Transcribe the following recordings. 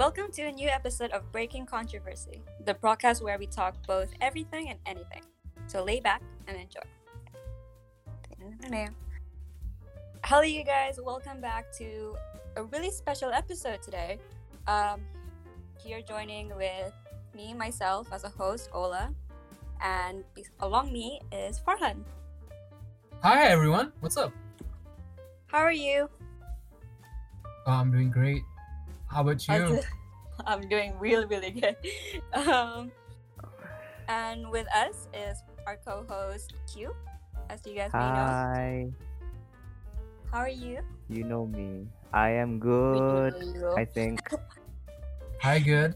Welcome to a new episode of Breaking Controversy, the podcast where we talk both everything and anything. So lay back and enjoy. Hello, you guys. Welcome back to a really special episode today. Um, here joining with me, myself, as a host, Ola, and along me is Farhan. Hi everyone, what's up? How are you? Oh, I'm doing great. How about you? I'm doing really, really good. Um, and with us is our co-host Q, as you guys may know. Hi, How are you? you know me. I am good. I think Hi, good.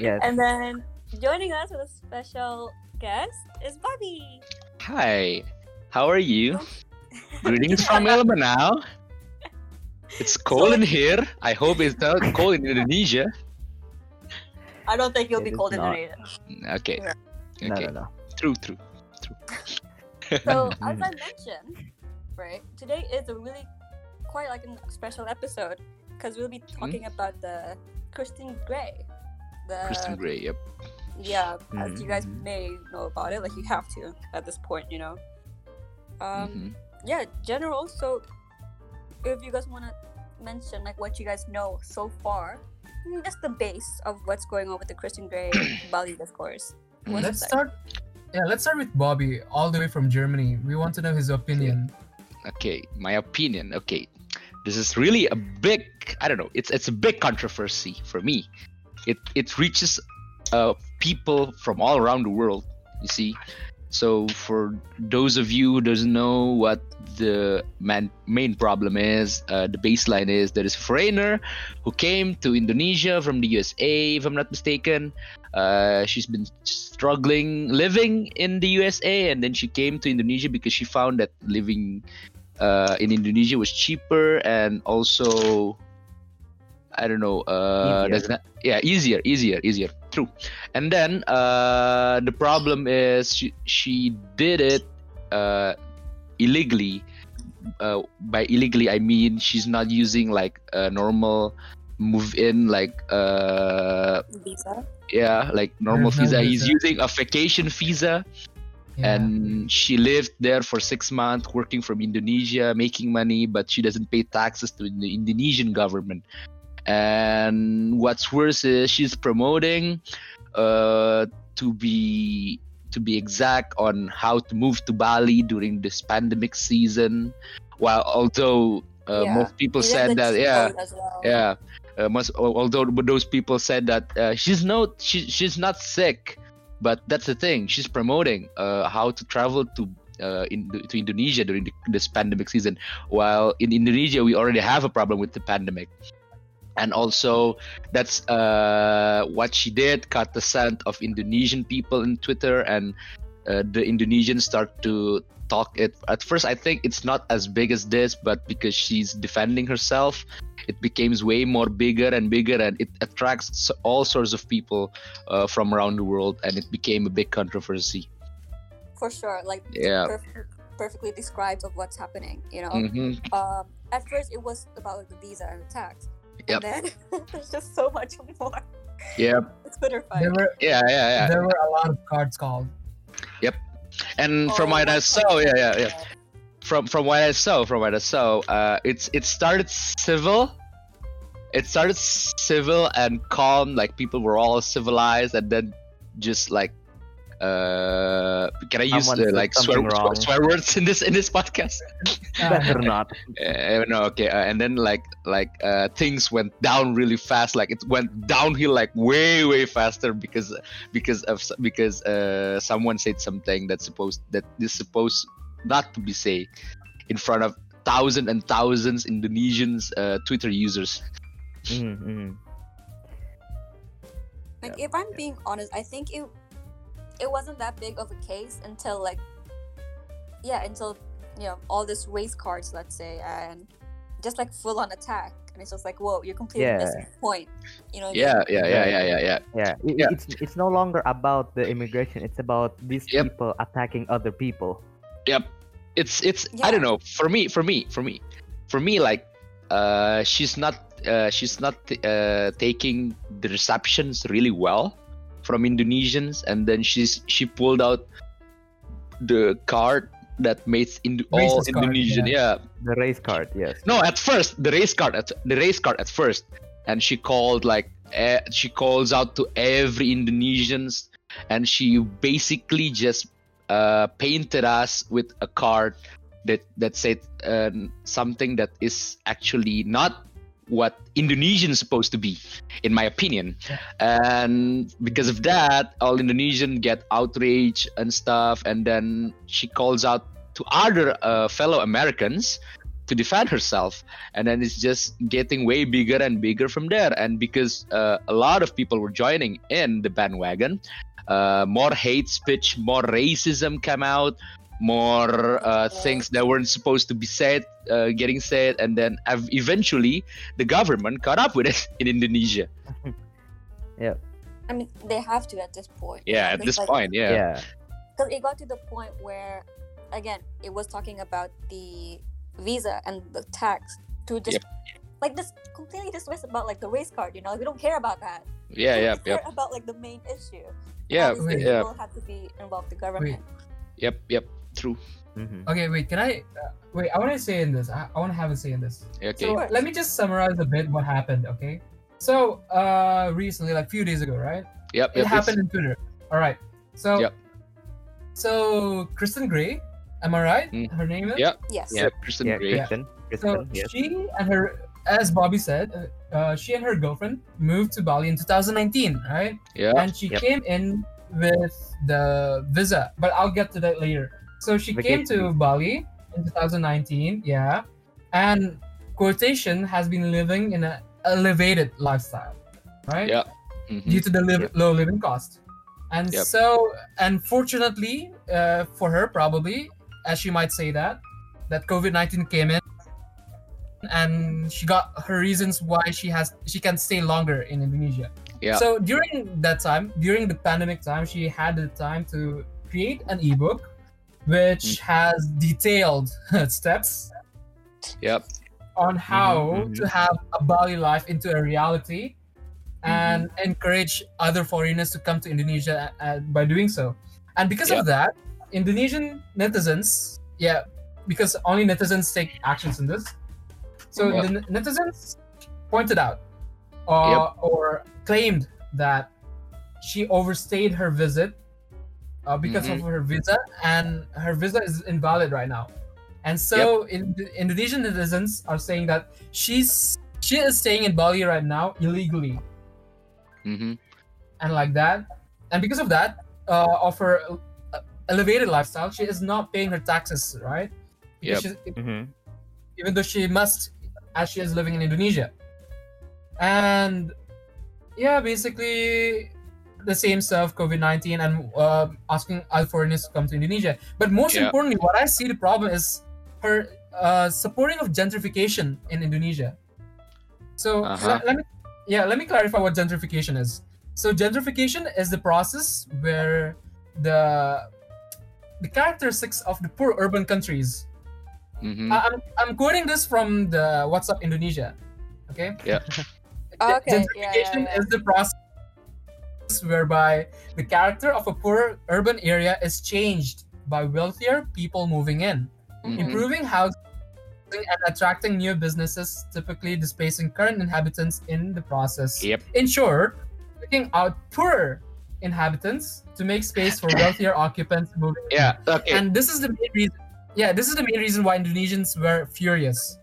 yes. And then joining us with a special guest is Bobby. Hi, how are you? Greetings from Mindanao. It's cold in here. I hope it's not cold in Indonesia. I don't think you'll It be cold in. Indonesia. Okay. No, Okay. no, no. True, true. true. So as I mentioned, right, today is a really quite like a special episode because we'll be talking about the Kristen Gray. The Kristen Gray, yep. yeah, as you guys Mhm. may know about it, like you have to at this point, you know. Um, Mhm. yeah, general. So, if you guys want to mention like what you guys know so far, mm, just the base of what's going on with the Kristen Gray Bali discourse. What's Let's start. Yeah, let's start with Bobby, all the way from Germany. We want to know his opinion. Okay, my opinion. Okay, this is really a big. I don't know. It's it's a big controversy for me. It it reaches uh, people from all around the world. You see, so for those of you who doesn't know what the man, main problem is, uh, the baseline is there is a foreigner who came to Indonesia from the USA, if I'm not mistaken. Uh, she's been struggling living in the USA, and then she came to Indonesia because she found that living uh, in Indonesia was cheaper and also I don't know. Uh, Easier. does not, yeah, easier, easier, easier. True. And then uh, the problem is she, she did it uh, illegally. Uh, by illegally, I mean she's not using like a normal move in like uh Visa. yeah like normal There's no visa he's using a vacation visa Yeah. and she lived there for six months working from indonesia making money but she doesn't pay taxes to the indonesian government and what's worse is she's promoting uh, to be to be exact on how to move to bali during this pandemic season while although uh, Yeah. most people Even said that yeah well. yeah uh, most, although those people said that uh, she's no she, she's not sick but that's the thing she's promoting uh, how to travel to uh, in, to Indonesia during the, this pandemic season while in Indonesia we already have a problem with the pandemic and also that's uh, what she did cut the scent of Indonesian people in Twitter and uh, the Indonesians start to talk it at first I think it's not as big as this but because she's defending herself it becomes way more bigger and bigger and it attracts all sorts of people uh, from around the world and it became a big controversy For sure. Like yeah perf- perfectly described of what's happening. You know. hmm Um, at first it was about the visa and the tax. Yep. And then there's just so much more. yeah It's Twitter fight. there were yeah yeah yeah there were a lot of cards called. Yep. And from Oh, what I saw yeah yeah yeah from from what I saw from what I saw uh, it's it started civil it started civil and calm like people were all civilized and then just like uh can I use Someone uh, like swear, swear, swear words in this in this podcast Better not. Uh, no, okay, uh, and then like like uh, things went down really fast. Like it went downhill like way way faster because because of because uh, someone said something that's supposed that is supposed not to be say in front of thousands and thousands Indonesians uh, Twitter users. Mm, mm. Like if I'm being honest, I think it it wasn't that big of a case until like yeah, until you know, all this race cards, let's say, and just like full on attack. And it's just like, whoa, you're completely Yeah. missing the point. You know Yeah, yeah, yeah, yeah, yeah, yeah. Yeah, it, Yeah. it's it's no longer about the immigration. It's about these Yep. people attacking other people. Yep. It's it's Yeah. I don't know. For me, for me, for me, for me, like uh she's not uh, she's not uh, taking the receptions really well from Indonesians, and then she's she pulled out the card that made in all card, Indonesian. yeah. yeah, The race card, yes. no, at first the race card at the race card at first, and she called like she calls out to every Indonesians, and she basically just uh, painted us with a card that that said uh, something that is actually not what Indonesian is supposed to be, in my opinion. And because of that, all Indonesian get outraged and stuff. And then she calls out to other uh, fellow Americans to defend herself. And then it's just getting way bigger and bigger from there. And because uh, a lot of people were joining in the bandwagon, uh, more hate speech, more racism come out, more uh, things that weren't supposed to be said uh, getting said, and then eventually the government caught up with it in Indonesia. Yeah i mean, they have to at this point. Yeah, at this like, point, yeah. Yeah. because it got to the point where again it was talking about the visa and the tax to just like this completely dismiss about like the race card you know like, we don't care about that yeah, we yeah, care yep, about like the main issue yeah, Obviously, yeah, people have to be involved the government yep, yep. True. hmm Okay, wait. Can I? Uh, wait. I want to say in this. I, I want to have a say in this. Okay. So let me just summarize a bit what happened. Okay. So uh, recently, like a few days ago, right? Yep, It yep. happened in Twitter. All right. So. Yep. So Kristen Gray, am I right? Mm. Her name is. Yep. yes It's, yep, Kristen Yeah, Gray. Kristen. So Kristen, yes. she and her, as Bobby said, uh, uh, she and her girlfriend moved to Bali in 2019, right? Yeah. and she Yep. came in with the visa but i'll get to that later so she came to bali in 2019 yeah and quotation has been living in an elevated lifestyle right Yeah. Mhm. due to the Yep. low living cost and Yep. so unfortunately uh, for her probably as she might say that that covid-19 came in and she got her reasons why she has she can stay longer in indonesia Yeah. so during that time during the pandemic time she had the time to create an ebook which has detailed steps Yep. on how mhm. to have a Bali life into a reality and encourage other foreigners to come to Indonesia uh, by doing so. And because Yeah. of that, Indonesian netizens, yeah, because only netizens take actions in this. So Yeah. the netizens pointed out uh, or claimed that she overstayed her visit uh, because Mm-hmm. of her visa, and her visa is invalid right now. And so in, Indonesian citizens are saying that she's she is staying in Bali right now illegally hmm and like that. And because of that, uh, of her uh, elevated lifestyle, she is not paying her taxes, right? Because she's- hmm even though she must, as she is living in Indonesia. And yeah, basically the same stuff, COVID 19, and uh, asking other foreigners to come to Indonesia. But most Yeah. importantly, what I see the problem is her uh, supporting of gentrification in Indonesia. So Uh-huh. let, let me, yeah, let me clarify what gentrification is. So gentrification is the process where the the characteristics of the poor urban countries hmm I- I'm, I'm quoting this from the WhatsApp Indonesia. Okay. Yeah. Okay, yeah, Gentrification yeah, yeah. is the process whereby the character of a poor urban area is changed by wealthier people moving in, Mhm. improving housing and attracting new businesses, typically displacing current inhabitants in the process. Yep. In short, taking out poorer inhabitants to make space for wealthier occupants moving in. Yeah. Okay. And this is the main reason. Yeah, this is the main reason why Indonesians were furious.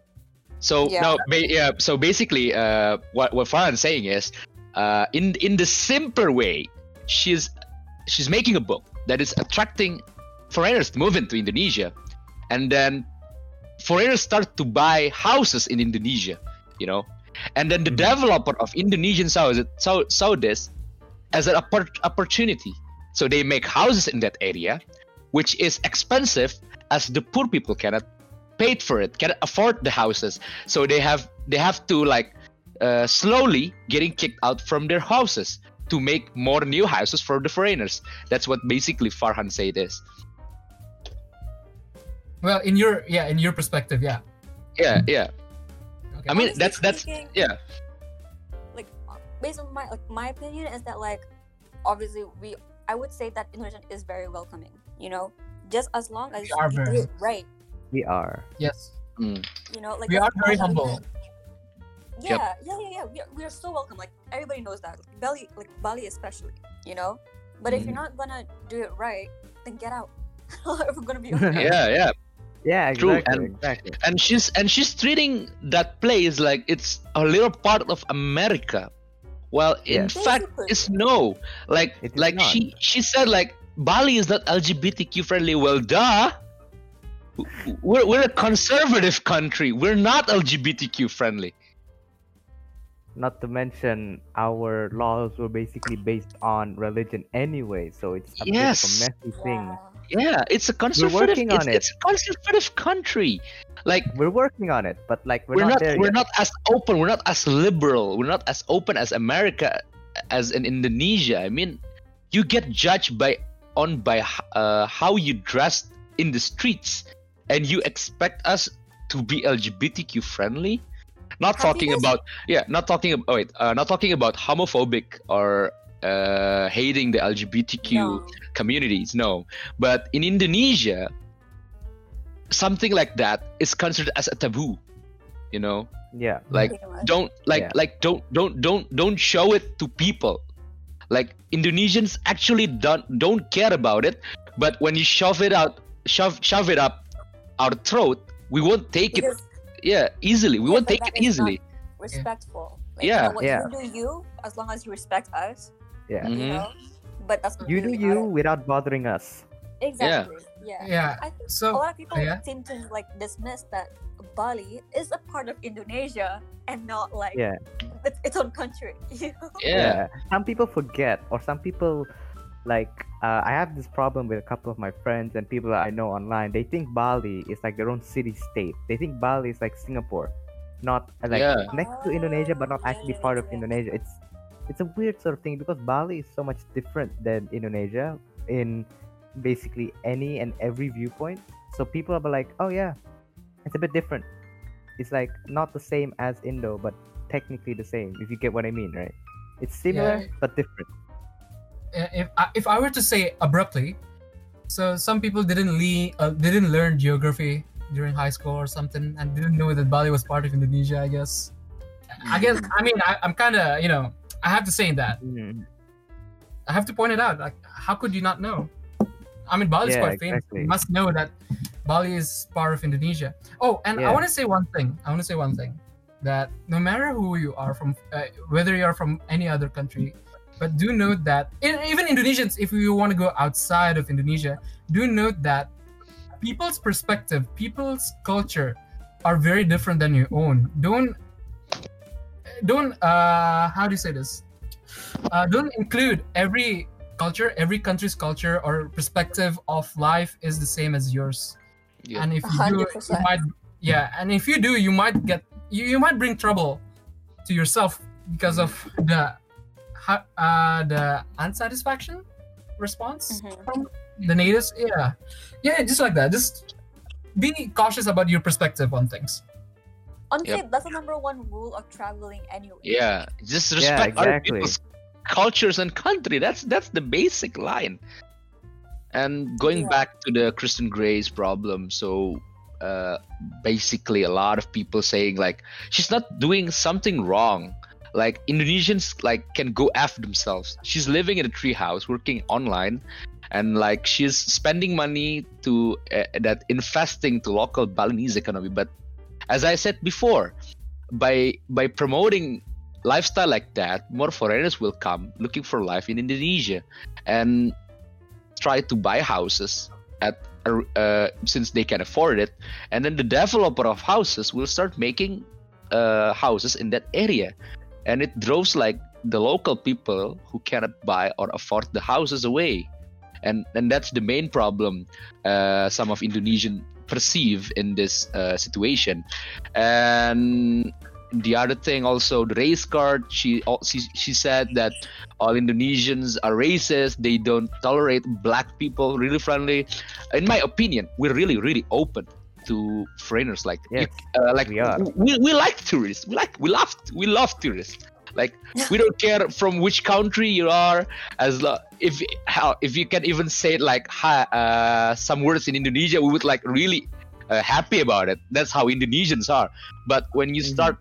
So Yeah. no, ba- yeah. So basically, uh, what what Farhan's saying is, uh, in in the simpler way, she's she's making a book that is attracting foreigners to move into Indonesia, and then foreigners start to buy houses in Indonesia, you know, and then the Mhm. developer of Indonesian saw saw, saw this as an oppor- opportunity, so they make houses in that area, which is expensive as the poor people cannot paid for it cannot afford the houses. So they have they have to like uh, slowly getting kicked out from their houses to make more new houses for the foreigners that's what basically farhan said is Well, in your yeah, in your perspective, yeah. yeah yeah I mean, Honestly that's that's speaking, yeah. like based on my like my opinion is that like obviously we I would say that Indonesia is very welcoming. You know, just as long as We are you do very- it right. We are. Yes. Mm. You know, like We are very long humble. Do- Yeah, yeah, yeah, yeah. We are, we are so welcome. Like everybody knows that. Bali, like Bali especially. You know, but if you're Mm. not gonna do it right, then get out. if we're gonna be honest. Yeah, yeah. Yeah, True, exactly. and- exactly. and she's and she's treating that place like it's a little part of America. Well, in Yes. fact, it's no. Like It is like not. she she said like Bali is not LGBTQ friendly. Well, duh. We're we're a conservative country. We're not LGBTQ friendly. Not to mention our laws were basically based on religion anyway, so it's a Yes. bit of a messy thing. Yeah. It's a conservative. it's, it. it's a conservative country. Like We're working on it, but like we're, we're, not, not, there we're yet. not as open we're not as liberal we're not as open as america as in indonesia i mean you get judged by on by uh, how you dress in the streets and you expect us to be lgbtq friendly not Have talking about yeah not talking about wait uh, not talking about homophobic or uh, hating the lgbtq No. communities no but in indonesia something like that is considered as a taboo you know Yeah. like don't like Yeah. like don't don't don't don't show it to people like indonesians actually don't don't care about it but when you shove it out shove shove it up our throat we won't take it Because yeah easily we Yeah, won't take that it is not- easily respectful. Like, Yeah. You know, Yeah. you do you as long as you respect us. Yeah. You mm-hmm. know. But that's You do you not- without bothering us. Exactly. Yeah. Yeah. I think so, a lot of people yeah. seem to like dismiss that Bali is a part of Indonesia and not like Yeah. its, its own country. You know? yeah, Some people forget, or some people, like, uh, I have this problem with a couple of my friends and people that I know online. They think Bali is like their own city state. They think Bali is like Singapore, not uh, like Yeah. next to Indonesia, but not actually part of. Indonesia. It's it's a weird sort of thing because Bali is so much different than Indonesia in basically any and every viewpoint. So people are like, oh yeah, it's a bit different. It's like not the same as Indo, but technically the same. If you get what I mean, right? It's similar Yeah. but different. Uh, if I, if I were to say abruptly, so some people didn't le- uh, didn't learn geography during high school or something and didn't know that Bali was part of Indonesia. I guess. I guess. I mean, I, I'm kind of you know I have to say that Mhm. I have to point it out. Like, how could you not know? I mean, Bali is Yeah, quite famous. exactly. You must know that Bali is part of Indonesia. Oh, and I want to say one thing. I want to say one thing that no matter who you are from, uh, whether you're from any other country, but do note that in, even Indonesians, if you want to go outside of Indonesia, do note that people's perspective, people's culture are very different than your own. Don't don't uh how do you say this? Uh, don't include every culture, every country's culture or perspective of life is the same as yours. Yeah. And if you do, you might yeah, and if you do, you might get you, you might bring trouble to yourself because of the ha- uh the unsatisfaction response Mhm. from the natives. Yeah, yeah, just like that. Just be cautious about your perspective on things. Honestly, that's the number one rule of traveling anyway. yeah just Yeah, respect other exactly. people's cultures and country that's that's the basic line and going Yeah. back to the kristen gray's problem so uh basically a lot of people saying like she's not doing something wrong like indonesians like can go after themselves. She's living in a treehouse working online and like she's spending money to uh, that investing to local balinese economy. But as i said before by by promoting lifestyle like that more foreigners will come looking for life in indonesia and try to buy houses at uh, since they can afford it. And then the developer of houses will start making uh, houses in that area and it draws like the local people who cannot buy or afford the houses away. And and that's the main problem uh, some of indonesian perceive in this uh, situation. And the other thing also the race card she she, she said that all indonesians are racist. They don't tolerate black people really friendly. In my opinion we're really really open to foreigners. Like you- uh, like we are. we, we like tourists. We like we love we love tourists. Like we don't care from which country you are, as lo- if how if you can even say like hi, uh, some words in Indonesia, we would like really uh, happy about it. That's how Indonesians are. But when you Mhm. start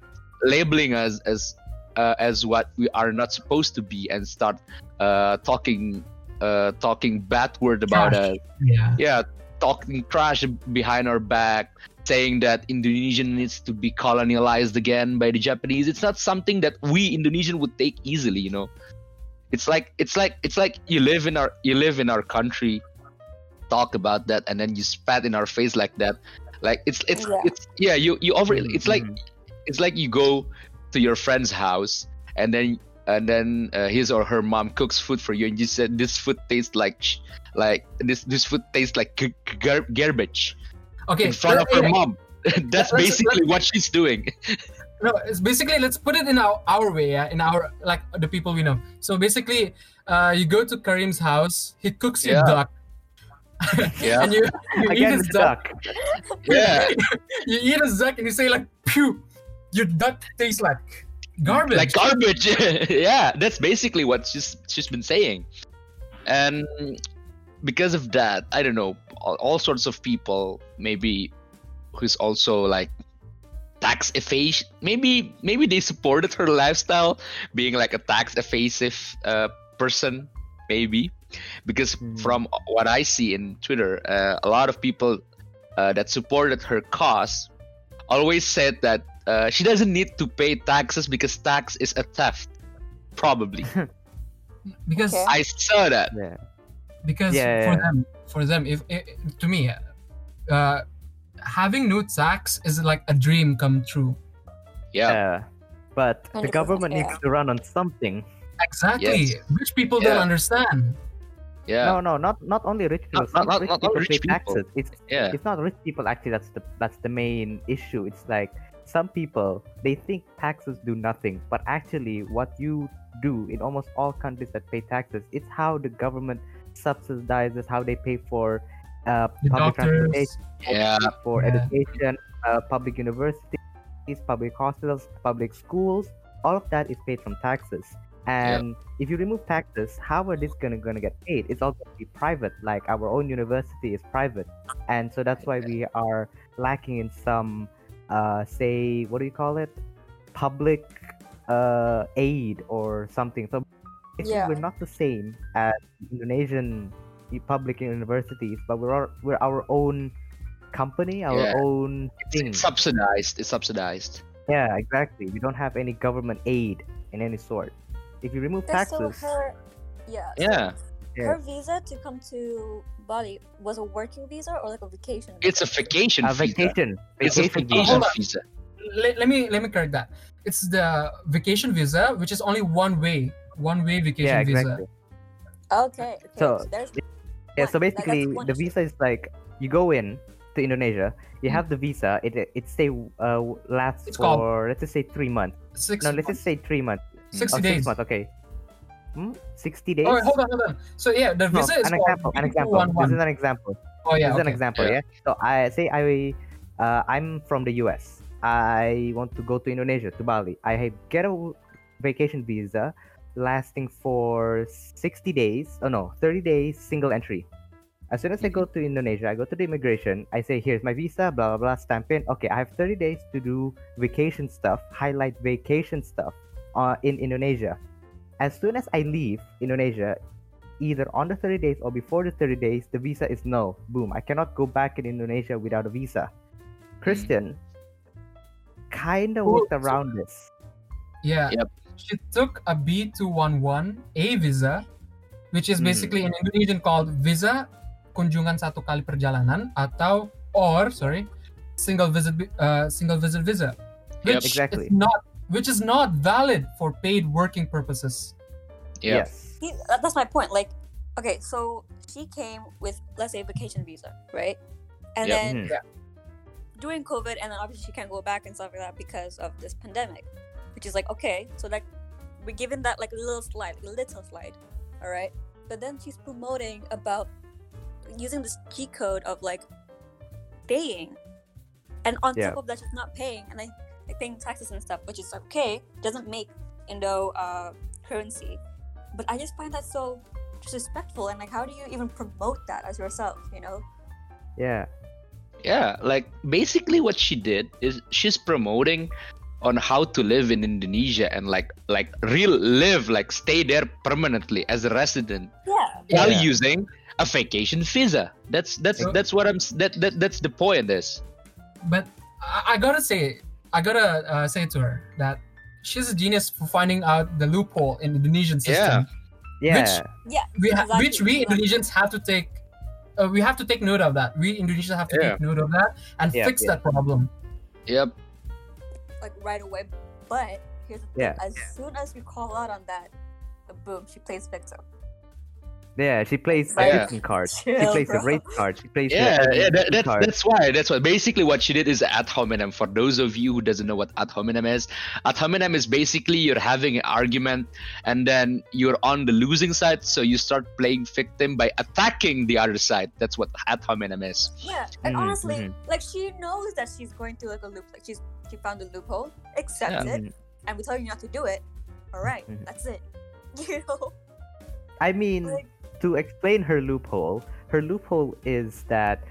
labeling us as uh, as what we are not supposed to be and start uh, talking uh, talking bad word about Trash. us, Yeah. yeah, talking trash behind our back, saying that Indonesia needs to be colonialized again by the Japanese. It's not something that we Indonesian would take easily, you know. It's like it's like it's like you live in our you live in our country, talk about that, and then you spat in our face like that. Like it's it's Yeah. it's yeah you you over it's like Mhm. it's like you go to your friend's house and then and then uh, his or her mom cooks food for you and you said this food tastes like sh- like this this food tastes like g- g- gar- garbage Okay. in front of her yeah, mom that's Let's- basically what she's doing No, it's basically let's put it in our, our way, yeah, in our like the people we know. So basically, uh, you go to Karim's house, he cooks you Yeah. duck. Yeah. and you, you eat Again, his duck. duck. yeah You eat his duck and you say like, "Pew, your duck tastes like garbage." like garbage yeah that's basically what she's she's been saying and because of that i don't know all, all sorts of people maybe who's also like tax evasion maybe maybe they supported her lifestyle being like a tax evasive uh, person maybe because Hmm. from what i see in twitter uh, a lot of people uh, that supported her cause always said that uh, she doesn't need to pay taxes because tax is a theft probably because Okay. i saw that Yeah. because Yeah, for yeah. them, for them, if, i to me, uh, having no tax is like a dream come true. yeah Yeah. But the government yeah. needs to run on something. Exactly, Yes. which people don't understand. yeah No, no, not not only rich people. Not- Some not- rich not- not people rich pay people. taxes. It's yeah it's not rich people actually. That's the that's the main issue. It's like some people they think taxes do nothing, but actually, what you do in almost all countries that pay taxes, it's how the government subsidizes how they pay for uh, The public doctors, transportation, yeah for Yeah. education, uh, public universities, public hospitals, public schools. All of that is paid from taxes. And if you remove taxes, how are this gonna gonna get paid? It's all gonna be private. Like our own university is private, and so that's why we are lacking in some, uh, say, what do you call it, public uh, aid or something. So basically Yeah. we're not the same as Indonesian public universities, but we're our, we're our own company, our Yeah. own thing. it's subsidized it's subsidized Yeah, exactly. We don't have any government aid in any sort. If you remove Okay, so taxes, her, yeah. so yeah Her visa to come to Bali was a working visa or like a vacation. Visa? it's a vacation a visa. vacation, it's a vacation vacation Hold on. visa let, let me let me correct that. It's the vacation visa, which is only one way, one way vacation Yeah, visa. exactly. Okay. okay. So, there's Yeah, so one- that- that's basically, one the visa is like you go in to Indonesia, you Mm. have the visa. It it stay uh lasts It's called- for let's just say three months. Six. No, let's just say three months. sixty Oh, days. Six months. Okay. Hmm? Sixty days. Oh, wait, hold on, hold on. So yeah, the No, visa is an example. An example. This is an example. Oh yeah, this is an example. Yeah. Yeah. So I say I, uh, I'm from the U.S. I want to go to Indonesia to Bali. I get a vacation visa lasting for 60 days. Oh no, 30 days single entry. As soon as I go to Indonesia, I go to the immigration. I say, "Here's my visa." Blah blah blah. Stamp in. Okay, I have 30 days to do vacation stuff. Highlight vacation stuff uh, in Indonesia. As soon as I leave Indonesia, either on the 30 days or before the 30 days, the visa is no. Boom. I cannot go back in Indonesia without a visa. Kristen kind of worked so- around this. Yeah. Yep. She took a B211 A visa, which is Mhm. basically in Indonesian called visa kunjungan satu kali perjalanan atau or sorry single visit uh, single visit visa, Yep. which Exactly. is not which is not valid for paid working purposes. yeah Yes. See, that's my point. Like, okay, so she came with let's say vacation visa, right? And Yep. then Mhm. during COVID, and then obviously she can't go back and stuff like that because of this pandemic, which is like okay, so like we're giving that like a little slide, a little slide, all right. But then she's promoting about using this cheat code of like paying. and on Yeah. top of that, she's not paying and like, like paying taxes and stuff, which is okay. Doesn't make Indo uh, currency, but I just find that so disrespectful. And like, how do you even promote that as yourself? You know? Yeah. Yeah, like basically what she did is she's promoting on how to live in Indonesia and like like real live like stay there permanently as a resident Yeah. while Yeah. using a vacation visa. That's that's that's what I'm that, that that's the point of this. But I, I gotta say, I gotta uh, say to her that she's a genius for finding out the loophole in the Indonesian system. Yeah. Yeah. we ha- Exactly, which we. Indonesians have to take. Uh, we have to take note of that. We Indonesians have to Yeah. take note of that and Yeah, fix yeah. that problem. Yep. Like right away. But here's the thing: Yeah. as soon as we call out on that, boom, she plays victim. Yeah. She plays Like, Egyptian cards. She chill, plays the bro. race card. She plays Yeah, the yeah, that, Egyptian that's card. that's why. That's why. Basically, what she did is ad hominem. For those of you who doesn't know what ad hominem is, ad hominem is basically you're having an argument and then you're on the losing side, so you start playing victim by attacking the other side. That's what ad hominem is. Yeah, and Mhm, honestly, mhm. like she knows that she's going to like a loop. Like she's she found a loophole, accepts Yeah. it, Mhm. and we tell you not to do it. All right, Mhm. that's it. You know, I mean, Like- to explain her loophole, her loophole is that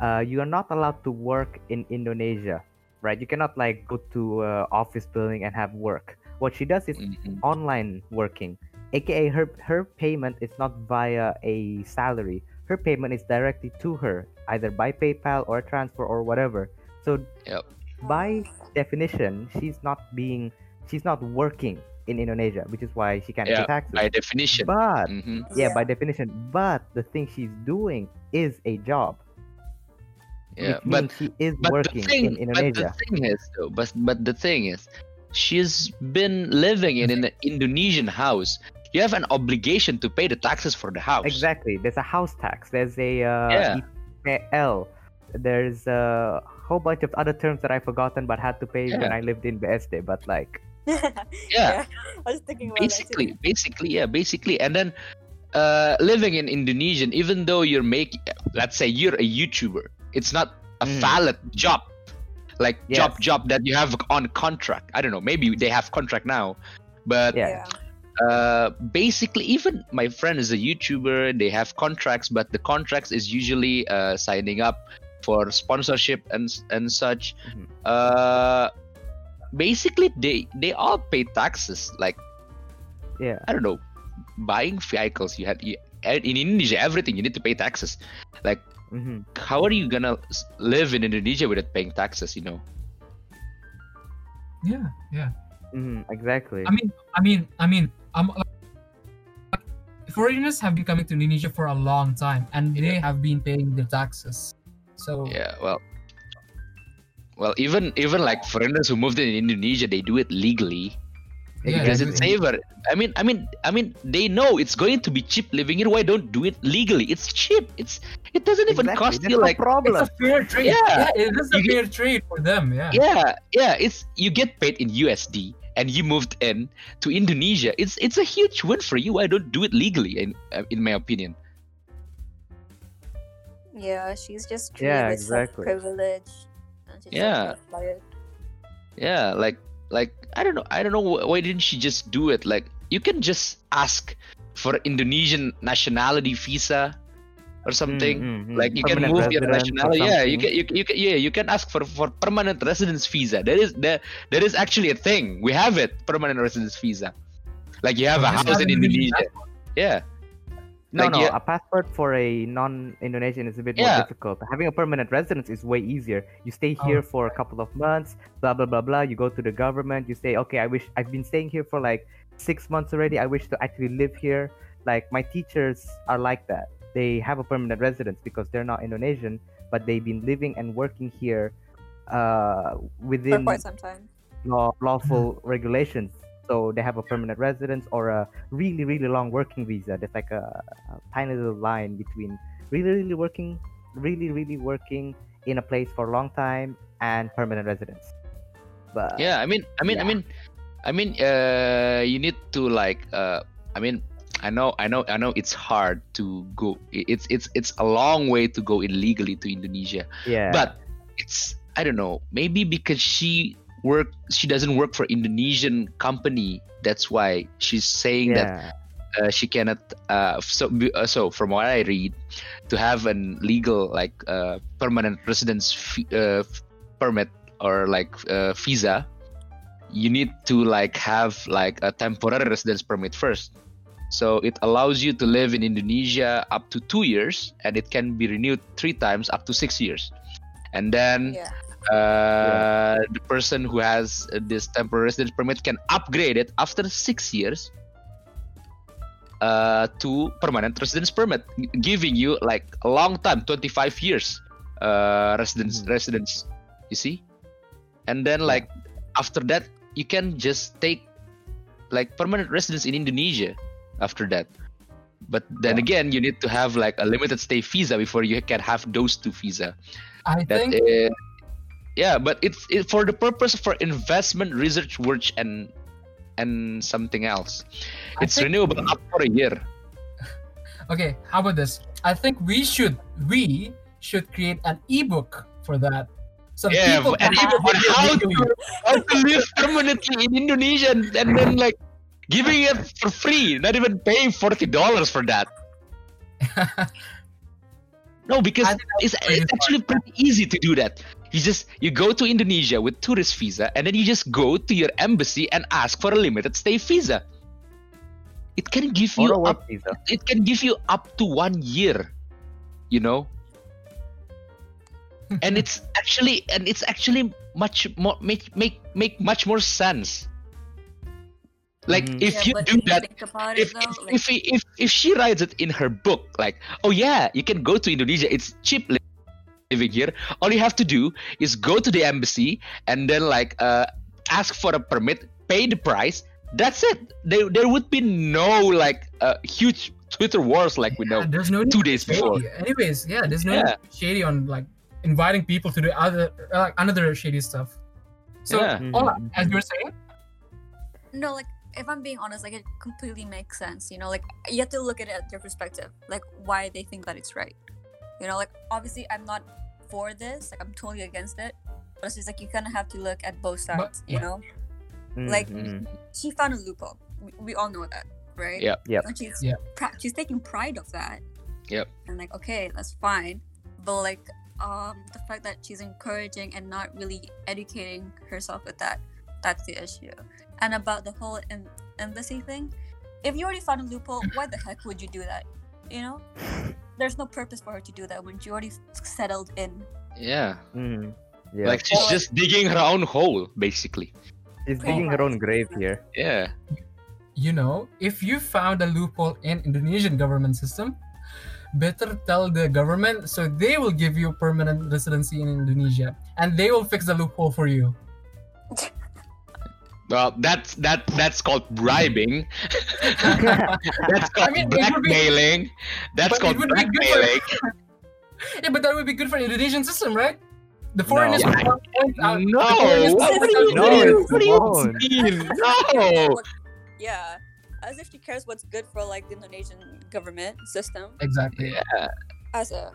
uh, you are not allowed to work in Indonesia, right? You cannot like go to uh, office building and have work. What she does is Mhm. online working, aka her her payment is not via a salary. Her payment is directly to her, either by PayPal or transfer or whatever. So Yep. by definition, she's not being she's not working in Indonesia, which is why she can't Yeah, pay taxes. By definition. But Mhm. yeah, by definition. But the thing she's doing is a job. Yeah, which but means she is but working thing, in Indonesia. But the thing is, though, but but the thing is, she's been living in an Indonesian house. You have an obligation to pay the taxes for the house. Exactly. There's a house tax. There's a uh, Yeah. IPL. There's a whole bunch of other terms that I've forgotten but had to pay when I lived in BSD. But like, Yeah. I was thinking about basically too. basically yeah basically and then uh living in indonesian even though you're making let's say you're a youtuber it's not a Mm. valid job like job Yes. job that you have on contract i don't know maybe they have contract now but Yeah. uh basically even my friend is a youtuber they have contracts but the contracts is usually uh signing up for sponsorship and and such Mhm. uh basically they they all pay taxes like yeah, I don't know, buying vehicles. You had you, in Indonesia, everything you need to pay taxes. Like, hmm how are you gonna live in Indonesia without paying taxes? You know? Yeah, yeah. hmm exactly. I mean, I mean, I mean, um, like, foreigners have been coming to Indonesia for a long time, and they have been paying their taxes. So Yeah. Well, well, even even like foreigners who moved in Indonesia, they do it legally Yeah, because it's safer. I mean, I mean, I mean, they know it's going to be cheap living here. Why don't do it legally? It's cheap. It's it doesn't even Exactly. cost There's you no like it's problem. a fair trade. Yeah. yeah it is a You get- fair trade for them. Yeah. yeah yeah it's you get paid in usd and you moved in to indonesia it's it's a huge win for you i don't do it legally in uh, in my opinion Yeah, she's just Yeah, exactly. privilege. And she's Yeah. touched yeah like like i don't know i don't know why didn't she just do it? Like you can just ask for indonesian nationality visa or something. Mm, mm, mm. like you can move your nationality. Yeah you can, you, can- you can yeah you can ask for for permanent residence visa. There is there there is actually a thing. We have it permanent residence visa. Like you have a just house have in Indonesian indonesia. Yeah No, Like, no, yeah. a passport for a non-Indonesian is a bit more difficult. Having a permanent residence is way easier. You stay Oh. here for a couple of months, blah blah blah blah. You go to the government. You say, okay, I wish I've been staying here for like six months already. I wish to actually live here. Like my teachers are like that. They have a permanent residence because they're not Indonesian, but they've been living and working here uh, For within quite some time. law, lawful regulations. So they have a permanent residence or a really, really long working visa. There's like a, a tiny little line between really, really working, really, really working in a place for a long time and permanent residence. But yeah i mean i mean i mean i mean uh you need to like uh i mean i know i know i know it's hard to go it's it's it's a long way to go illegally to indonesia yeah, but it's I don't know. Maybe because she work, she doesn't work for Indonesian company. That's why she's saying that uh, she cannot. Uh, so uh, so from what I read, to have an legal like uh, permanent residence f- uh, f- permit or like uh, visa, you need to like have like a temporary residence permit first. So it allows you to live in Indonesia up to two years, and it can be renewed three times up to six years. And then Yeah. Uh, the person who has uh, this temporary residence permit can upgrade it after six years uh, to permanent residence permit, giving you like a long time, 25 years uh, residence Mhm. residence. You see, and then like after that, you can just take like permanent residence in Indonesia after that. But then Yeah. again, you need to have like a limited stay visa before you can have those two visa I that think uh, yeah but it's it, for the purpose for investment research work and and something else I it's think- renewable up for a year okay. How about this? I think we should we should create an ebook for that. So yeah people and can even on have how to, how to live permanently in indonesia and, and then like giving it for free not even paying $40 for that no because it's, it's actually pretty easy to do that you just you go to indonesia with tourist visa and then you just go to your embassy and ask for a limited stay visa it can give Or you up visa. it can give you up to one year you know and it's actually and it's actually much more make make make much more sense like Mhm. if yeah, you do you that think if though, if, like, if, if if she writes it in her book like oh yeah you can go to indonesia it's cheap li- living here all you have to do is go to the embassy and then like uh ask for a permit pay the price that's it there, there would be no like uh, huge twitter wars like we know there's no two days shady. before. Anyways, yeah, there's no Yeah. need to be shady on like inviting people to do other uh, another shady stuff. So, Yeah. Ola, Mhm. as you were saying, no like if i'm being honest like it completely makes sense you know like you have to look at it at their perspective like why they think that it's right you know like obviously i'm not for this like i'm totally against it but it's just like you kind of have to look at both But- sides you know Like- Mhm. she found a loophole we, we all know that right Yeah, Yep. and she's Yep. pra- she's taking pride of that Yep. and like okay that's fine but like um the fact that she's encouraging and not really educating herself with that that's the issue and about the whole em- embassy thing if you already found a loophole why the heck would you do that you know there's no purpose for her to do that when she already settled in yeah Mhm. Yeah. like she's Or- just digging her own hole basically She's digging her own grave here. yeah you know, if you found a loophole in Indonesian government system, better tell the government so they will give you permanent residency in Indonesia and they will fix the loophole for you. well that's that that's called bribing that's I called mean, it would be- blackmailing that's called would be good for- blackmailing yeah, but that would be good for the Indonesian system, right? The foreigners No. would want out. Uh, no. the foreigners would What do you No, What do you mean? As if she No. yeah as if she cares what's good for like the indonesian government system Exactly. Yeah. as a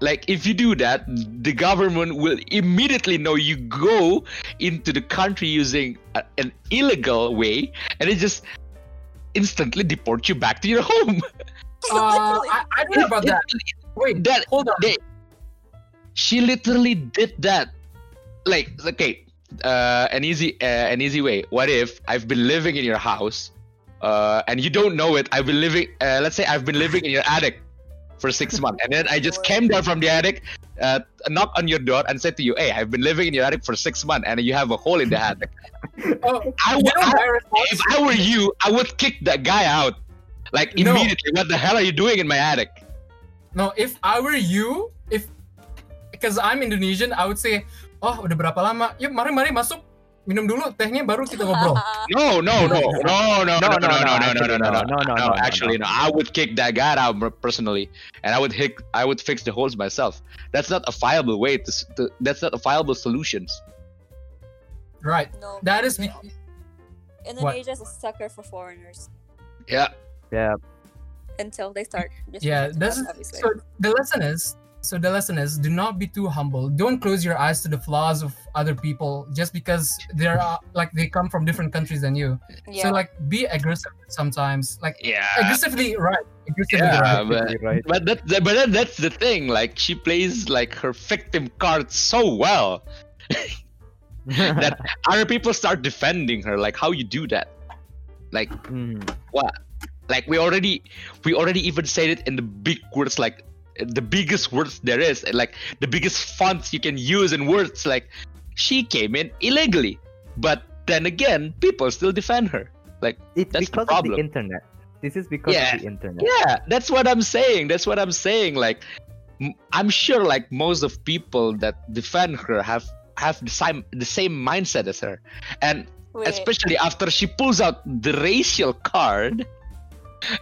Like if you do that, the government will immediately know you go into the country using a, an illegal way, and it just instantly deport you back to your home. Uh, I, I don't know about that. Wait, That hold on. they, she literally did that. Like okay, uh, an easy uh, an easy way. What if I've been living in your house, uh, and you don't know it? I've been living. Uh, let's say I've been living in your attic for six months, and then I just came down from the attic, uh, knock on your door, and said to you, "Hey, I've been living in your attic for six months, and you have a hole in the attic." Oh, I would, I- if I were you, I would kick that guy out, like No. immediately. What the hell are you doing in my attic? No, if I were you, if because I'm Indonesian, I would say, oh udah berapa lama? Yuk mari mari masuk minum dulu tehnya baru kita ngobrol. No, no, no, no, no, no, no, no, no, no, no, no, no, no, no, no, no. no, Actually, no. I would kick that guy out personally, and I would hit, I would fix the holes myself. That's not a viable way to. s- to that's not a viable solutions. Right. no That is. no. indonesia's a sucker for foreigners Yeah. Yeah. until they start Yeah, disrespecting this us, is obviously so. The lesson is so the lesson is do not be too humble don't close your eyes to the flaws of other people just because they're uh, like they come from different countries than you Yeah. so like be aggressive sometimes like Yeah. aggressively right aggressively Yeah, right but, right. but that, that- but that, that's the thing. Like she plays like her victim card so well that other people start defending her. Like how you do that? Like what? like we already we already even said it in the big words like the biggest words there is like the biggest fonts you can use in words like she came in illegally. But then again people still defend her. Like It's That's the because of the internet. This is because Yeah. of the internet. yeah that's what i'm saying. That's what i'm saying. Like I'm sure like most of people that defend her have have the same the same mindset as her. And Wait, especially after she pulls out the racial card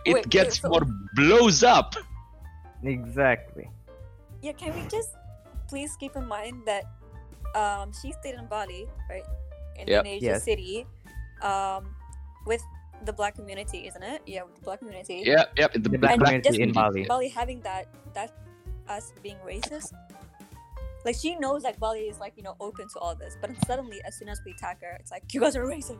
it Wait, wait, gets so- more blows up Exactly. yeah, can we just please keep in mind that um she stayed in Bali, right? In Indonesia Yes. City, um, with the black community, isn't it? Yeah, with the black community. yeah yeah the, The the black community in Bali. Bali having that that us being racist. Like she knows that Bali is like you know open to all this, but suddenly as soon as we attack her, it's like you guys are racist.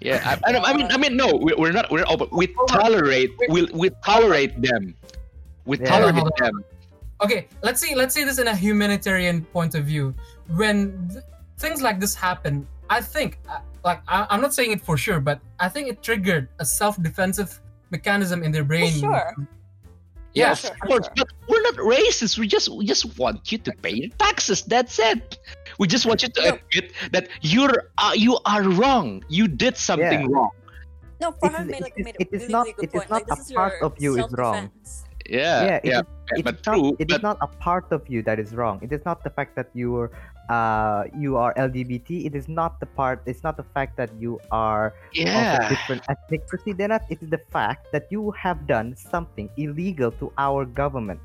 Yeah, I, I, I mean, I mean, no, we- we're not. We're open. We tolerate. We we tolerate them. We Yeah. tolerate Hold on. them. okay let's see let's see this in a humanitarian point of view when th- things like this happen i think uh, like I, i'm not saying it for sure but i think it triggered a self-defensive mechanism in their brain sure. yeah sure, of course, sure. but we're not racist. We just we just want you to pay your taxes. That's it. We just want you to No. admit that you're uh, you are wrong. You did something Yeah. wrong. No, It's- Farhan made like made a it is really, not- really good it is point. not like, a part your of you is wrong. Self-defense. Yeah, yeah, it yeah, is- yeah, it but is true. Not, it is but not a part of you that is wrong. It is not the fact that you are, uh, you are LGBT. It is not the part. It's not the fact that you are of a different ethnicity. Then it is the fact that you have done something illegal to our government.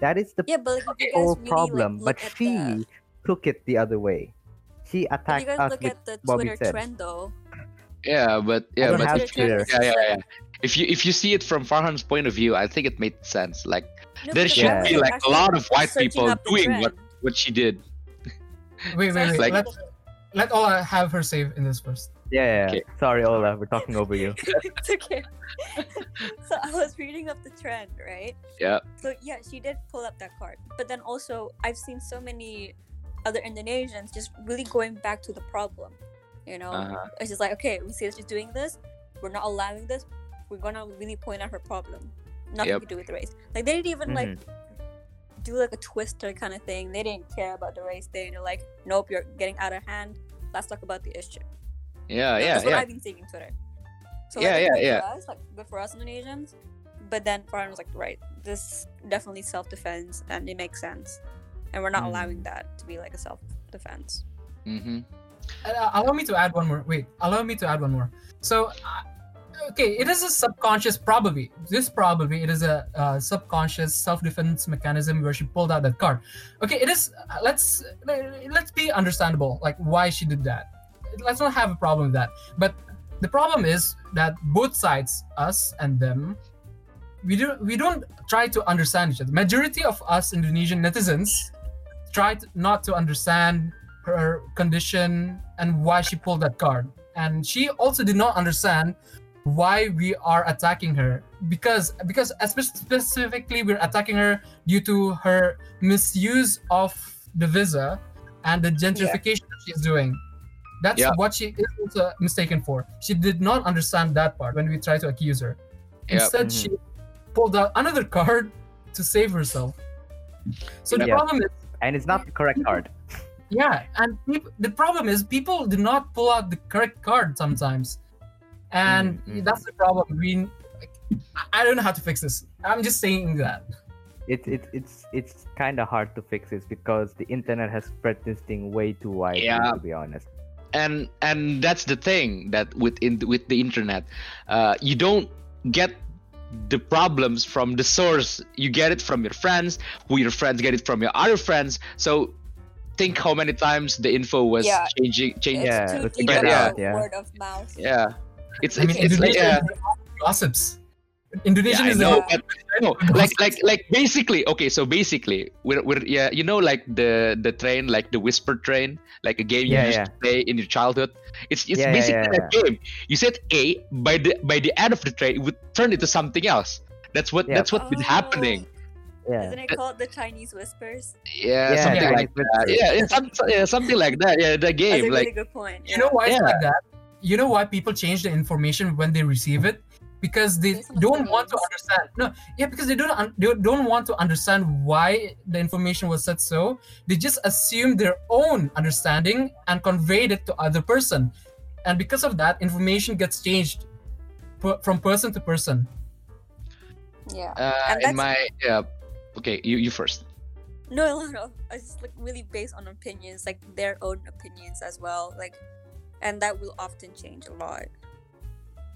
That is the Yeah, but like, if you whole really, problem. Like, but she the, took it the other way. She if you attacked guys us look with at the what Twitter said. trend though, yeah, but yeah, but have Twitter trend Twitter. is yeah, yeah, yeah. If you if you see it from Farhan's point of view, I think it made sense. Like No, There should I be, like, a lot of white people doing what- what she did. wait wait wait Like- let, let ola have her say in this first Yeah, yeah, yeah. Okay. Sorry, Ola, we're talking over you. it's okay. so I was reading up the trend, right? Yeah. So yeah, she did pull up that card. But then also I've seen so many other Indonesians just really going back to the problem. You know? Uh-huh. It's just like, okay, we see that she's doing this, we're not allowing this, we're gonna really point out her problem. Nothing Yep. to do with race. Like they didn't even like Mm-hmm. do like a twister kind of thing. They didn't care about the race thing. They're like, nope, you're getting out of hand. Let's talk about the issue. Yeah, yeah, That's what yeah. I've been seeing on Twitter. So Yeah, like, yeah, yeah. For us, like good for us Indonesians. But then Farhan was like, right, this definitely self defense and it makes sense. And we're not Mm. allowing that to be like a self defense. Mm-hmm. Uh, allow me to add one more. Wait, allow me to add one more. So, uh, okay, it is a subconscious, probably. This probably it is a uh, subconscious self-defense mechanism where she pulled out that card. Okay, it is. Uh, let's let's be understandable, like why she did that. Let's not have a problem with that. But the problem is that both sides, us and them, we do we don't try to understand each other. Majority of us Indonesian netizens try to, not to understand her condition and why she pulled that card. And she also did not understand why we are attacking her because because specifically we're attacking her due to her misuse of the visa and the gentrification that she's doing. That's Yeah. what she is also mistaken for. She did not understand that part when we try to accuse her. Instead, mm-hmm. she pulled out another card to save herself. So the problem is And it's not the correct card. yeah, and the problem is people do not pull out the correct card sometimes, and Mm, mm. that's the problem. We, I- I don't know how to fix this. I'm just saying that. It's it's it's it's kind of hard to fix this because the internet has spread this thing way too wide. Yeah. To be honest. and and that's the thing that with in with the internet uh, you don't get the problems from the source you get it from your friends who your friends get it from your other friends so think how many times the info was Yeah. changing changing It's Yeah, too it's deep spread out, yeah. word of mouth. yeah it's I it's, mean, it's like Indonesia gossips. Indonesian Yeah, is know, a, but I like, like, like, basically, okay. So basically, we're, we're, yeah, you know, like the the train, like the whisper train, like a game you Yeah, used yeah. to play in your childhood. It's it's Yeah, yeah, basically yeah, a game. You said A, by the by the end of the train, it would turn into something else. That's what Yeah. that's what's been happening. Oh. Yeah. Isn't it called the Chinese whispers? Yeah, Yeah, something yeah, like that. Yeah, some, yeah, something like that. Yeah, the game. That's a game, really like good point. you know why it's Yeah. like that? You know why people change the information when they receive it? Because they don't want to understand. No, yeah, because they don't un- they don't want to understand why the information was said so. They just assume their own understanding and conveyed it to other person, and because of that, information gets changed per- from person to person. Yeah. uh, And in my yeah. Okay, you you first. No, no, no. It's like really based on opinions, like their own opinions as well. Like, and that will often change a lot.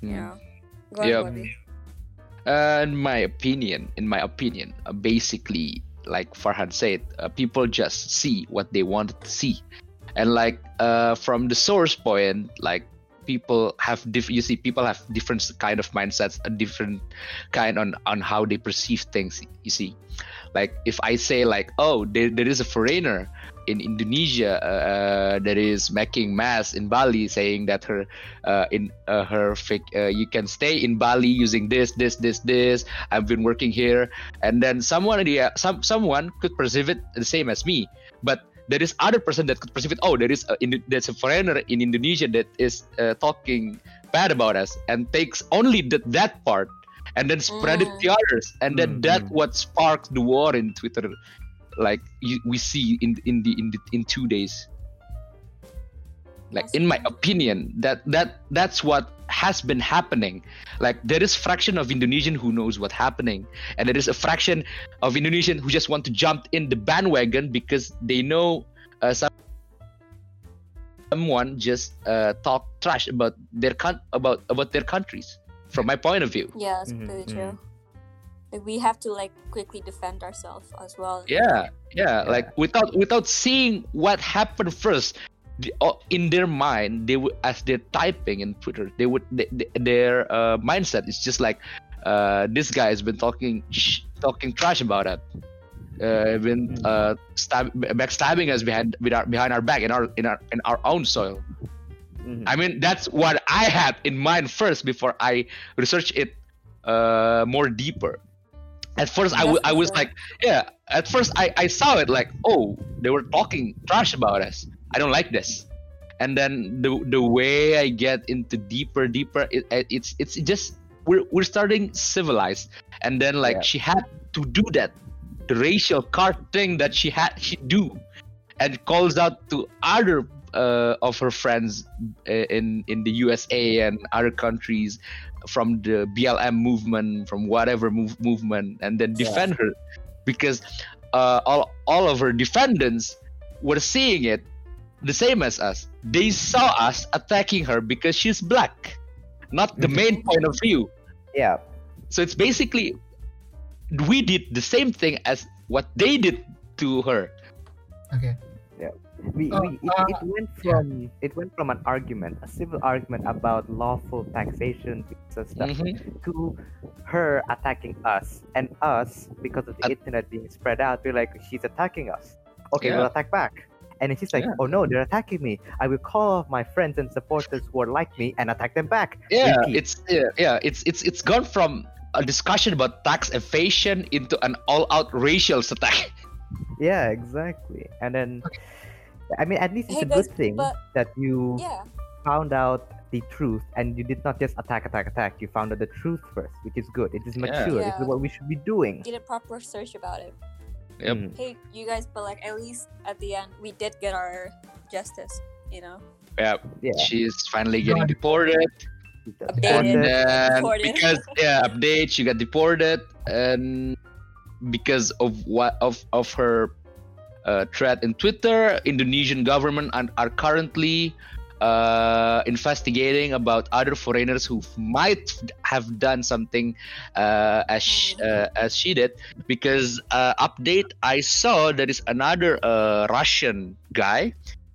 Hmm. Yeah. Go on, Yep. Uh, in my opinion, in my opinion, uh, basically, like Farhan said, uh, people just see what they wanted to see, and like uh, from the source point, like people have diff- you see people have different kind of mindsets, a different kind on on how they perceive things. You see, like if I say like, oh, there, there is a foreigner in Indonesia uh, uh, that is making mass in Bali, saying that her uh, in uh, her fake uh, you can stay in Bali using this this this this. I've been working here. And then someone yeah, some someone could perceive it the same as me. But there is other person that could perceive it oh there is a, in, there's a foreigner in Indonesia that is uh, talking bad about us and takes only that that part and then spread it to others. And then Mm, that mm. what sparked the war in Twitter. Like you, we see in in the in the in two days. Like in my opinion that that that's what has been happening. Like there is fraction of indonesian who knows what's happening. And there is a fraction of indonesian who just want to jump in the bandwagon because they know uh, some someone just uh, talk trash about their con- about about their countries from my point of view Yeah, that's Mhm, really mhm. true. Like we have to like quickly defend ourselves as well. yeah yeah Yeah. like without without seeing what happened first uh, in their mind they would as they're typing in twitter they would they, they- their uh, mindset is just like uh, this guy has been talking sh- talking trash about us uh, been Mm. uh, stab- backstabbing us behind with our, behind our back in our in our in our own soil Mhm. I mean, that's what I had in mind first before I researched it uh, more deeper. At first, I, w- I was like, yeah. At first, I, I saw it like, oh, they were talking trash about us. I don't like this. And then the the way I get into deeper, deeper, it, it's it's just we're we're starting civilized. And then like Yeah. she had to do that, the racial card thing that she had she do, and calls out to other uh, of her friends uh, in in the USA and other countries from the BLM movement, from whatever move, movement, and then Yeah. defend her because uh, all all of her defendants were seeing it the same as us. They saw us attacking her because she's black, not the Mhm. main point of view. Yeah. So it's basically we did the same thing as what they did to her. Okay. We, Uh, we it, uh, it went from it went from an argument, a civil argument about lawful taxation stuff, Mhm. to her attacking us and us because of the At- internet being spread out. We're like, she's attacking us. Okay, Yeah. we'll attack back. And she's like, Yeah. oh no, they're attacking me. I will call my friends and supporters who are like me and attack them back. yeah Repeat. it's yeah, yeah it's it's it's gone from a discussion about tax evasion into an all-out racial attack Yeah, exactly. And then, I mean, at least it's Hey, a guys, good thing but- that you Yeah. found out the truth and you did not just attack, attack, attack. You found out the truth first, which is good. It is Yeah. mature. This is what we should be doing. Did a proper search about it. Yep. Mm. Hey, you guys, but like at least at the end we did get our justice. You know. yeah Yeah. she's finally getting God. deported Updated. and Deported. because yeah update she got deported and because of what of of her uh, threat in twitter. Indonesian government are, are currently uh, investigating about other foreigners who might have done something uh, as sh- uh, as she did. Because uh, update i saw there is another uh, russian guy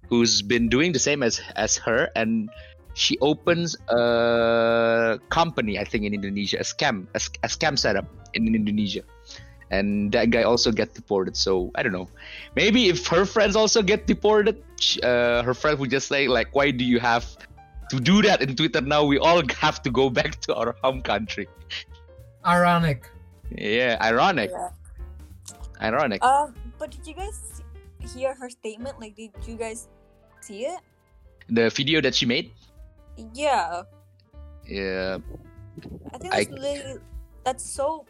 who's been doing the same as as her and she opens a company, I think, in Indonesia, a scam, a, a scam setup in Indonesia, and that guy also get deported. So I don't know. Maybe if her friends also get deported, uh, her friend would just say like, "Why do you have to do that in Twitter now? We all have to go back to our home country." Ironic. Yeah, ironic, Yeah. ironic. Um, but did you guys hear her statement? Like, did you guys see it? the video that she made. Yeah, Yeah, I think I- that's really that's so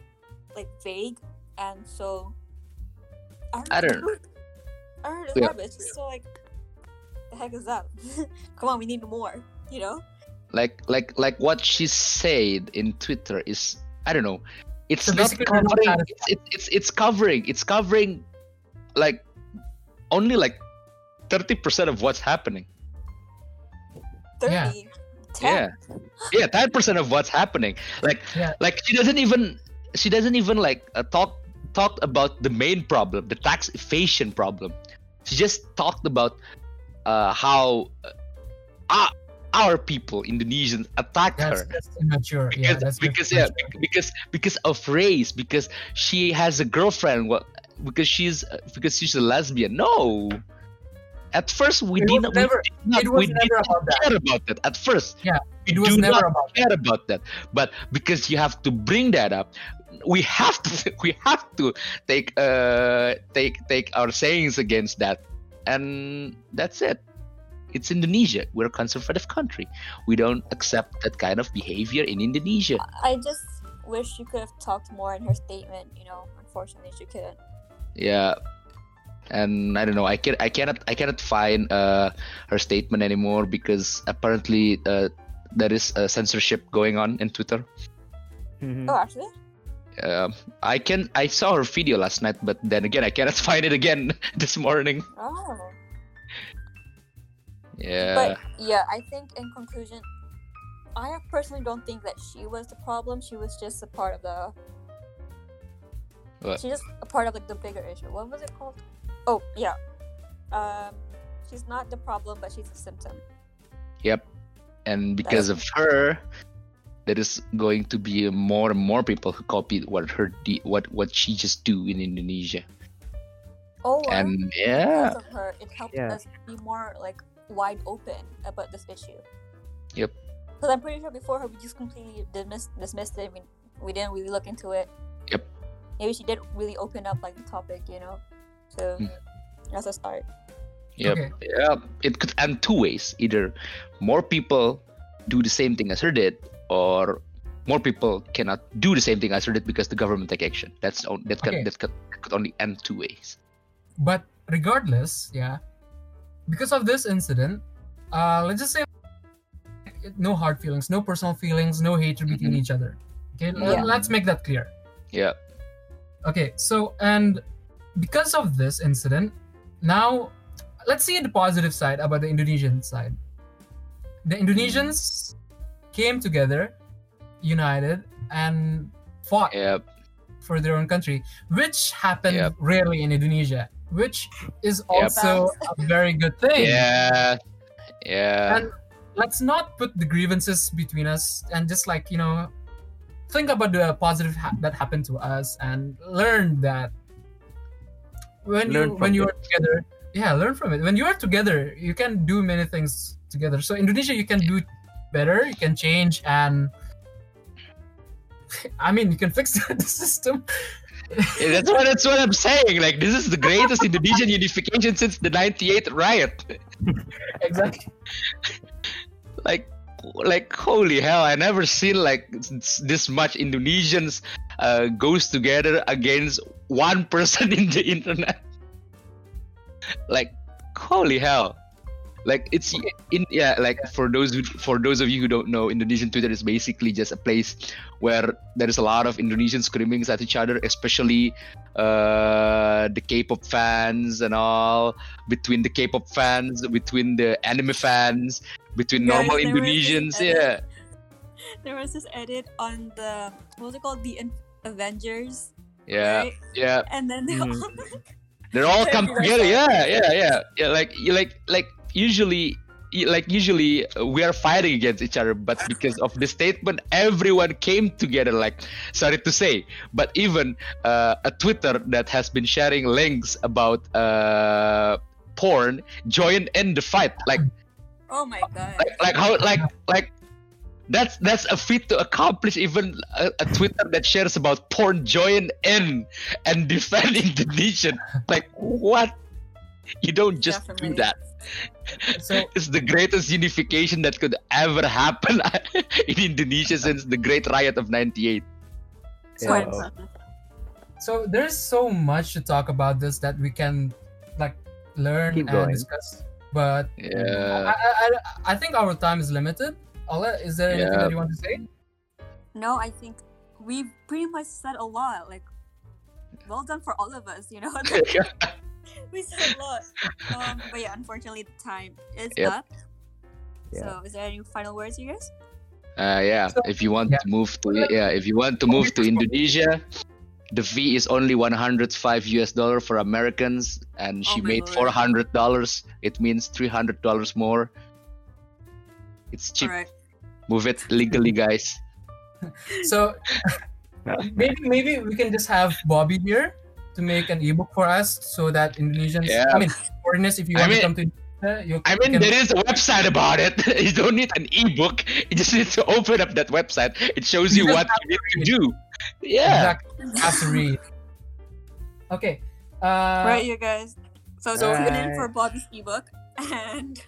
like vague and so. I I don't- know. I don't know. Yeah. describe just so like, the heck is that? Come on, we need more. You know? like like like what she said in Twitter is I don't know. It's So not basically not covering. It's, it's it's it's covering. It's covering, like only like thirty percent of what's happening. 30, Yeah. 10. Yeah, yeah, ten percent of what's happening. Like Yeah. like she doesn't even she doesn't even like uh, talk talked about the main problem, the tax evasion problem. She just talked about uh, how uh, our, people, Indonesians, attack That's, her that's immature. yeah, because that's because yeah because because of race because she has a girlfriend what because she's because she's a lesbian no at first we It did not. never- we did not, it was we did never not about that. care about that at first Yeah, we It was do never not about care about that but because you have to bring that up we have to we have to take uh take take our sayings against that and that's it it's Indonesia. We're a conservative country. We don't accept that kind of behavior in Indonesia. I just wish you could have talked more in her statement. You know, unfortunately, she couldn't. yeah and i don't know i can i cannot i cannot find uh her statement anymore because apparently uh there is a censorship going on in twitter Mhm. Oh, actually, um i can i saw her video last night but then again i cannot find it again this morning oh. yeah But yeah, I think in conclusion, I personally don't think that she was the problem. She was just a part of the. What? She's just a part of like the bigger issue. What was it called? Oh yeah, um, she's not the problem, but she's a symptom. yep and because of her there is going to be more and more people who copy what her de- what what she just do in indonesia Or and yeah because of her, it helped Yeah. us be more like wide open about this issue. Yep. Because I'm pretty sure before her, we just completely dismissed dismissed it. I mean, we didn't really look into it. Yep. Maybe she did really open up like the topic, you know. So Mm. that's a start. Yep. Okay. Yeah. It could end two ways. Either more people do the same thing as her did, or more people cannot do the same thing as her did because the government take action. That's on, that can, Okay. that could, could only end two ways. But regardless, yeah, because of this incident, uh, let's just say no hard feelings, no personal feelings, no hatred between Mhm. each other. Okay, Yeah. let's make that clear. Yeah. Okay, so and because of this incident, now let's see the positive side about the Indonesian side. The Indonesians came together, united, and fought Yeah. for their own country, which happened Yep. rarely in Indonesia, which is Yep. also a very good thing. Yeah. Yeah. And let's not put the grievances between us and just like, you know, think about the positive ha- that happened to us and learn that when Learn you from when you it. are together, yeah, learn from it. When you are together, you can do many things together. So Indonesia, you can do better, you can change and I mean, you can fix the system. Yeah, that's what that's what I'm saying. Like this is the greatest Indonesian unification since the '98 riot. exactly. Like, like holy hell! I never seen like this much Indonesians uh, goes together against one person in the internet. Like, holy hell! Like it's in yeah. Like for those who, for those of you who don't know, Indonesian Twitter is basically just a place where there is a lot of indonesian screamings at each other, especially uh, the K-pop fans and all. Between the K-pop fans, between the anime fans, between Guys, normal there was this Indonesians, yeah, There was this edit on the what was it called? The In- Avengers. yeah, Right? yeah. And then they Mhm. all They're all Thank come together, yeah, yeah, yeah, yeah. Like like like usually like usually uh, we are fighting against each other, but because of the statement, everyone came together. Like, sorry to say, but even uh, a Twitter that has been sharing links about uh, porn joined in the fight. Like, Oh my uh, god. like, like how, like, like. That's that's a feat to accomplish. Even a, a Twitter that shares about porn join in and defend Indonesian. Like what? You don't just do that. So It's the greatest unification that could ever happen in Indonesia since the Great Riot of '98. So Yeah. so there's so much to talk about this that we can like learn Keep and going. discuss. But Yeah. I, I, I, I think our time is limited. Ola, is there anything Yeah. that you want to say? No, I think we've pretty much said a lot. Like, well done for all of us. You know, we said a lot. Um, but yeah, unfortunately, the time is Yep. up. Yeah. So, is there any final words, you guys? Uh, yeah. So- if you want yeah. to move to yeah, if you want to move to Indonesia, the fee is only 105 US dollar for Americans, and she Oh made 400 dollars. It means 300 dollars more. It's cheap. All right. Move it legally, guys. So maybe maybe we can just have Bobby here to make an ebook for us so that Indonesians Yeah. I mean foreigners if you I want mean- to come to Indonesia, you I mean, can, there is a website about it. you don't need an ebook. You just need to open up that website. It shows you You what you need to do. Yeah. exactly have to read. Okay. Uh, right, you guys. So, So- tune in for Bobby's ebook. And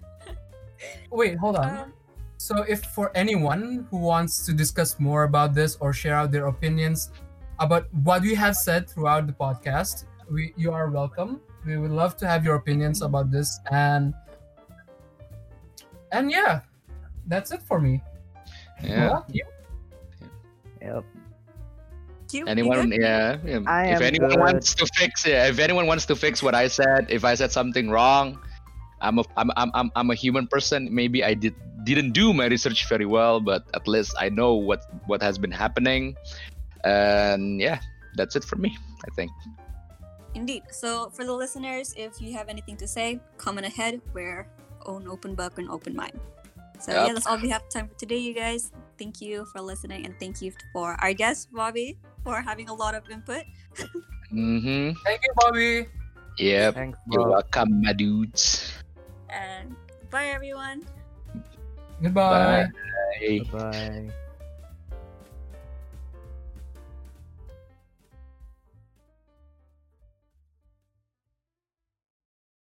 Wait, hold on. um, So, if for anyone who wants to discuss more about this or share out their opinions about what we have said throughout the podcast, we you are welcome. We would love to have your opinions about this, and and yeah, that's it for me. Yeah. Well, you? Yep. Q, you Anyone, good? yeah. yeah. If anyone good. wants to fix it, if anyone wants to fix what I said, if I said something wrong, I'm a I'm I'm I'm, I'm a human person. Maybe I did didn't do my research very well, but at least I know what what has been happening. And yeah, that's it for me. I think. Indeed. So, for the listeners, if you have anything to say, comment ahead. We're an open book and open mind. So, Yep. yeah, that's all we have time for today, you guys. Thank you for listening, and thank you for our guest, Bobby, for having a lot of input. Mm-hmm. Thank you, Bobby. Yep. Thanks, You're welcome, my dudes. And bye, everyone. Goodbye. Bye. Bye.